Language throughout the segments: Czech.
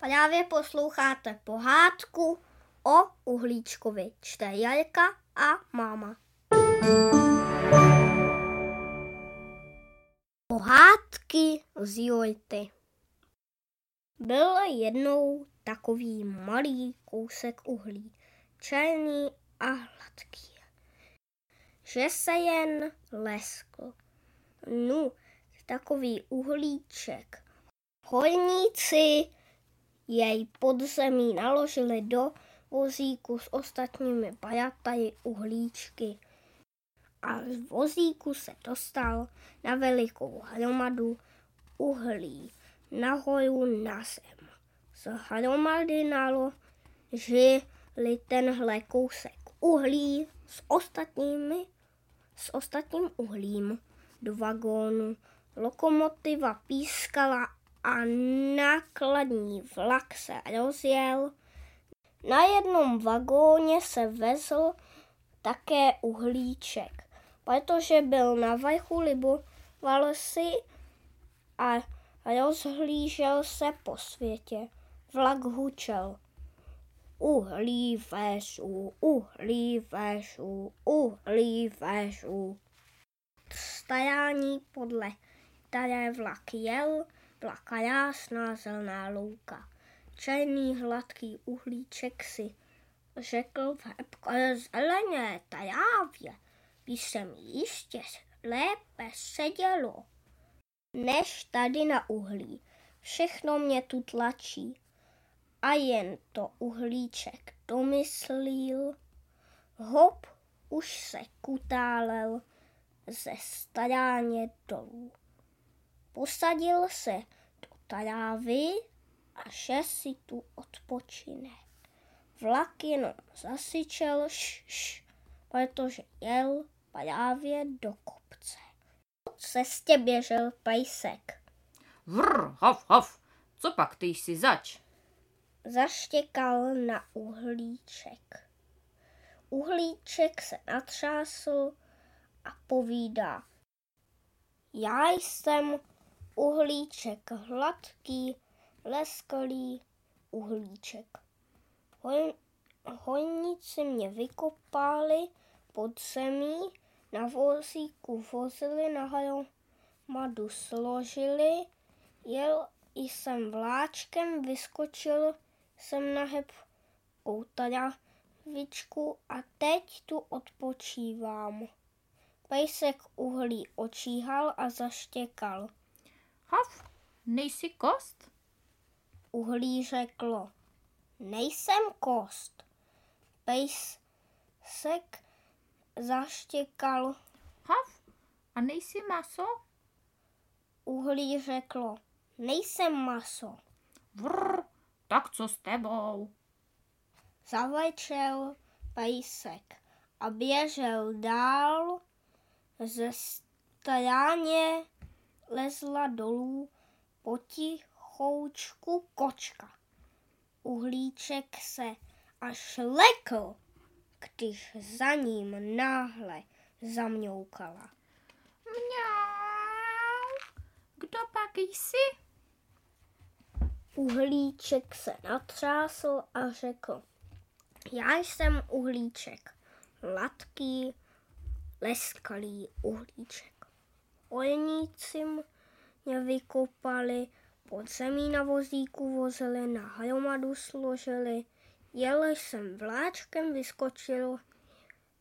Právě posloucháte pohádku o uhlíčkovi. Čte Jajka a máma. Pohádky z Jojty. Byl jednou takový malý kousek uhlí, černý a hladký, že se jen leskl. No, takový uhlíček. Horníci jej pod zemí naložili do vozíku s ostatními pajataji uhlíčky. A z vozíku se dostal na velikou hromadu uhlí nahoru na zem. Z hromady naložili tenhle kousek uhlí s ostatními, s ostatním uhlím do vagónu. Lokomotiva pískala a nákladní vlak se rozjel. Na jednom vagóně se vezl také uhlíček, protože byl na vrchu liboval si a rozhlížel se po světě. Vlak hučel. Uhlí vežu, uhlí vežu, uhlí vežu. Stajání podle které vlak jel, byla krásná zelená louka. Černý hladký uhlíček si řekl v hebkové zelené trávě, by se mi jistě lépe sedělo, než tady na uhlí. Všechno mě tu tlačí. A jen to uhlíček domyslil. Hop, už se kutálel ze staráně dolů. Posadil se do trávy a že si tu odpočine. Vlak jenom zasyčel š, š, protože jel právě do kopce. Po cestě běžel pejsek. Vrr, hav, hav, co pak ty jsi zač? Zaštěkal na uhlíček. Uhlíček se natřásl a povídá. Já jsem uhlíček hladký, lesklý uhlíček. Hoj, hojníci mě vykopali pod zemí, na vozíku vozili, na hromadu složili, jel jsem vláčkem, vyskočil jsem na hebkou taravičku a teď tu odpočívám. Pejsek uhlí očíhal a zaštěkal. Hav, nejsi kost? Uhlí řeklo, nejsem kost. Pejsek zaštěkal. Hav, a nejsi maso? Uhlí řeklo, nejsem maso. Vrr, tak co s tebou? Zavlečel pejsek a běžel dál ze stráně lezla dolů potichoučku kočka. Uhlíček se až lekl, když za ním náhle zamňoukala. Mňau, kdo pak jsi? Uhlíček se natřásl a řekl, já jsem uhlíček, latký, leskalý uhlíček. Olníci mě vykopali, pod zemí na vozíku vozili, na hromadu složili, jel jsem vláčkem, vyskočil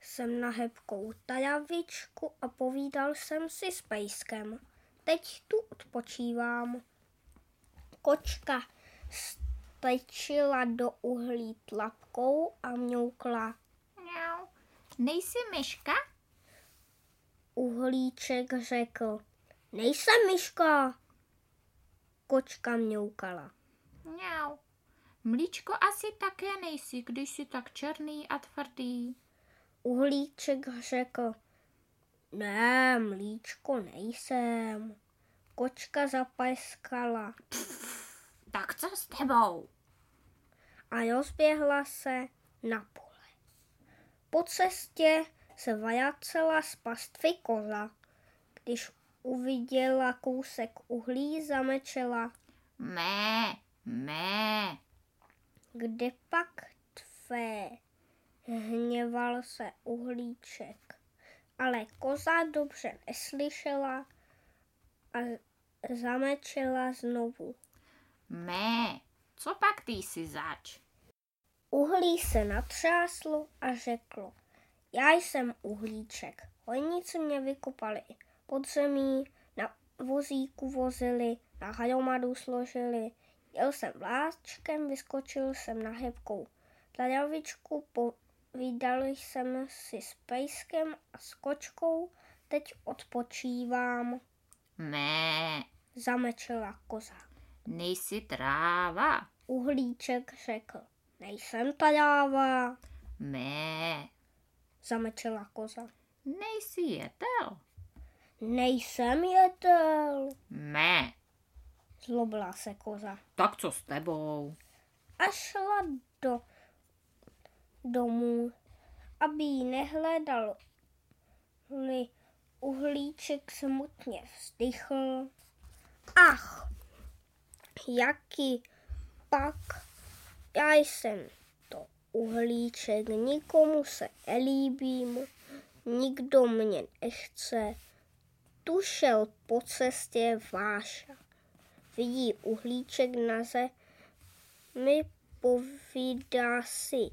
jsem na hebkou travičku a povídal jsem si s pejskem. Teď tu odpočívám. Kočka stečila do uhlí tlapkou a mňoukla. Nejsi myška? Uhlíček řekl, nejsem myška. Kočka mňoukala. Mňau, mlíčko asi také nejsi, když jsi tak černý a tvrdý. Uhlíček řekl, ne, mlíčko nejsem. Kočka zapeskala Tak co s tebou? a rozběhla se na pole. Po cestě se vajacela z pastvy koza. Když uviděla kousek uhlí, zamečela. Mé, mé. Kde pak tvé? Hněval se uhlíček, ale koza dobře neslyšela a zamečela znovu. Mé, co pak ty si zač? Uhlí se natřáslo a řeklo, já jsem uhlíček. Hojníci mě vykopali pod zemí, na vozíku vozili, na hajomadu složili. Jel jsem vláčkem, vyskočil jsem na hebkou tlajavičku, povídal jsem si s pejskem a s kočkou, teď odpočívám. Mé, Zamečela koza. nejsi tráva. Uhlíček řekl, nejsem tajáva. Mé, Zamečela koza. nejsi jetel. Nejsem jedel, Mé, zlobila se koza. tak co s tebou? A šla do domů, aby jí nehledal. Li uhlíček smutně vzdychl. Ach, jaký pak, já jsem uhlíček, nikomu se nelíbím, nikdo mě nechce. Tu šel po cestě Váša. Vidí uhlíček na zemi, povídá si,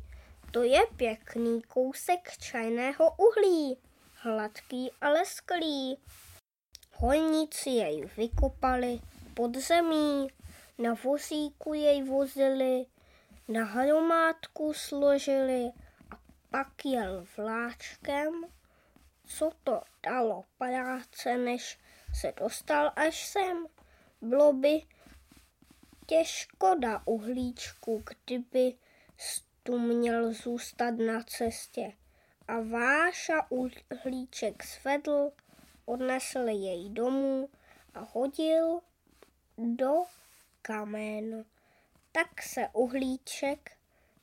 to je pěkný kousek čajného uhlí, hladký a lesklý. Hojníci jej vykopali pod zemí, na vozíku jej vozili, na hromádku složili a pak jel vláčkem. Co to dalo práce, než se dostal až sem? Bylo by tě škoda uhlíčku, kdyby tu měl zůstat na cestě. A Váša uhlíček svedl, odnesl jej domů a hodil do kamenu. Tak se uhlíček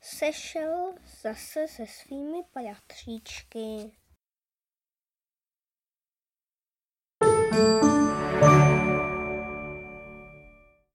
sešel zase se svými pajatříčky. thank you